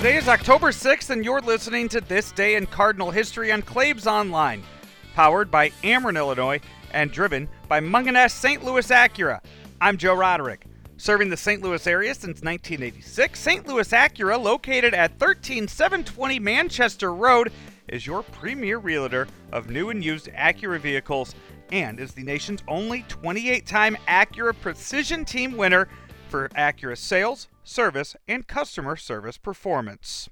Today is October 6th, and you're listening to This Day in Cardinal History on Claves Online, powered by Ameren, Illinois, and driven by Mungenast St. Louis Acura. I'm Joe Roderick. Serving the St. Louis area since 1986, St. Louis Acura, located at 13720 Manchester Road, is your premier realtor of new and used Acura vehicles and is the nation's only 28 time Acura Precision Team winner for Acura sales, service, and customer service performance.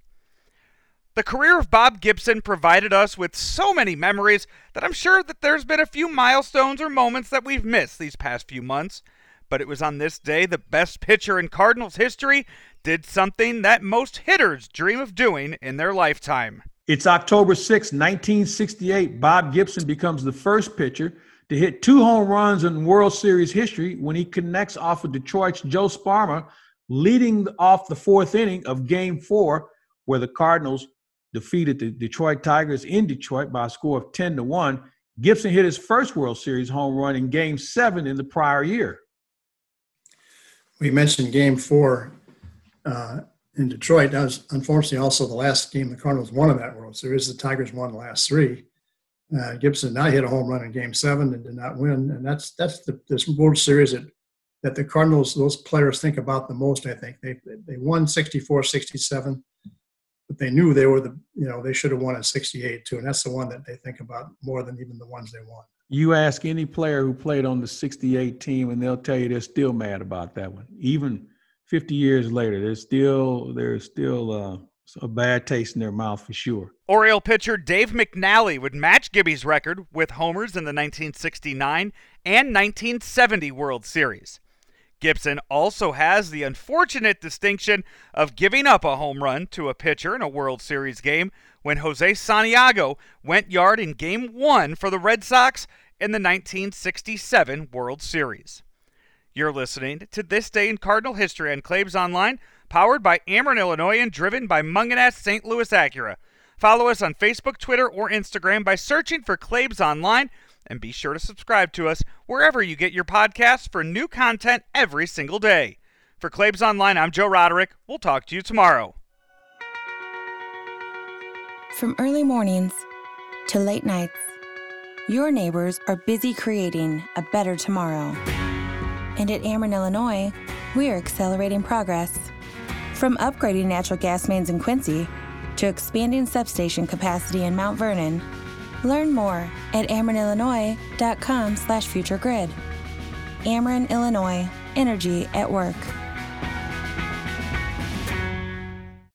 The career of Bob Gibson provided us with so many memories that I'm sure that there's been a few milestones or moments that we've missed these past few months. But it was on this day the best pitcher in Cardinals history did something that most hitters dream of doing in their lifetime. It's October 6, 1968. Bob Gibson becomes the first pitcher to hit two home runs in World Series history when he connects off of Detroit's Joe Sparma, leading off the fourth inning of Game Four, where the Cardinals defeated the Detroit Tigers in Detroit by a score of 10 to 1. Gibson hit his first World Series home run in Game Seven in the prior year. We mentioned Game Four uh, in Detroit. That was unfortunately also the last game the Cardinals won in that World Series. The Tigers won the last three. Uh, Gibson I hit a home run in Game Seven and did not win, and that's that's the this World Series that that the Cardinals those players think about the most. I think they they won 64, 67, but they knew they were the you know they should have won at 68 too, and that's the one that they think about more than even the ones they won. You ask any player who played on the 68 team, and they'll tell you they're still mad about that one. Even 50 years later, they're still they're still uh, a bad taste in their mouth for sure. Oriole pitcher Dave McNally would match Gibby's record with homers in the 1969 and 1970 World Series. Gibson also has the unfortunate distinction of giving up a home run to a pitcher in a World Series game when Jose Santiago went yard in Game 1 for the Red Sox in the 1967 World Series. You're listening to This Day in Cardinal History on Claves Online powered by Ameren, Illinois, and driven by Mungenast St. Louis Acura. Follow us on Facebook, Twitter, or Instagram by searching for Claves Online, and be sure to subscribe to us wherever you get your podcasts for new content every single day. For Claves Online, I'm Joe Roderick. We'll talk to you tomorrow. From early mornings to late nights, your neighbors are busy creating a better tomorrow. And at Ameren, Illinois, we are accelerating progress. From upgrading natural gas mains in Quincy to expanding substation capacity in Mount Vernon, learn more at amerenillinois.com slash futuregrid. Ameren, Illinois, energy at work.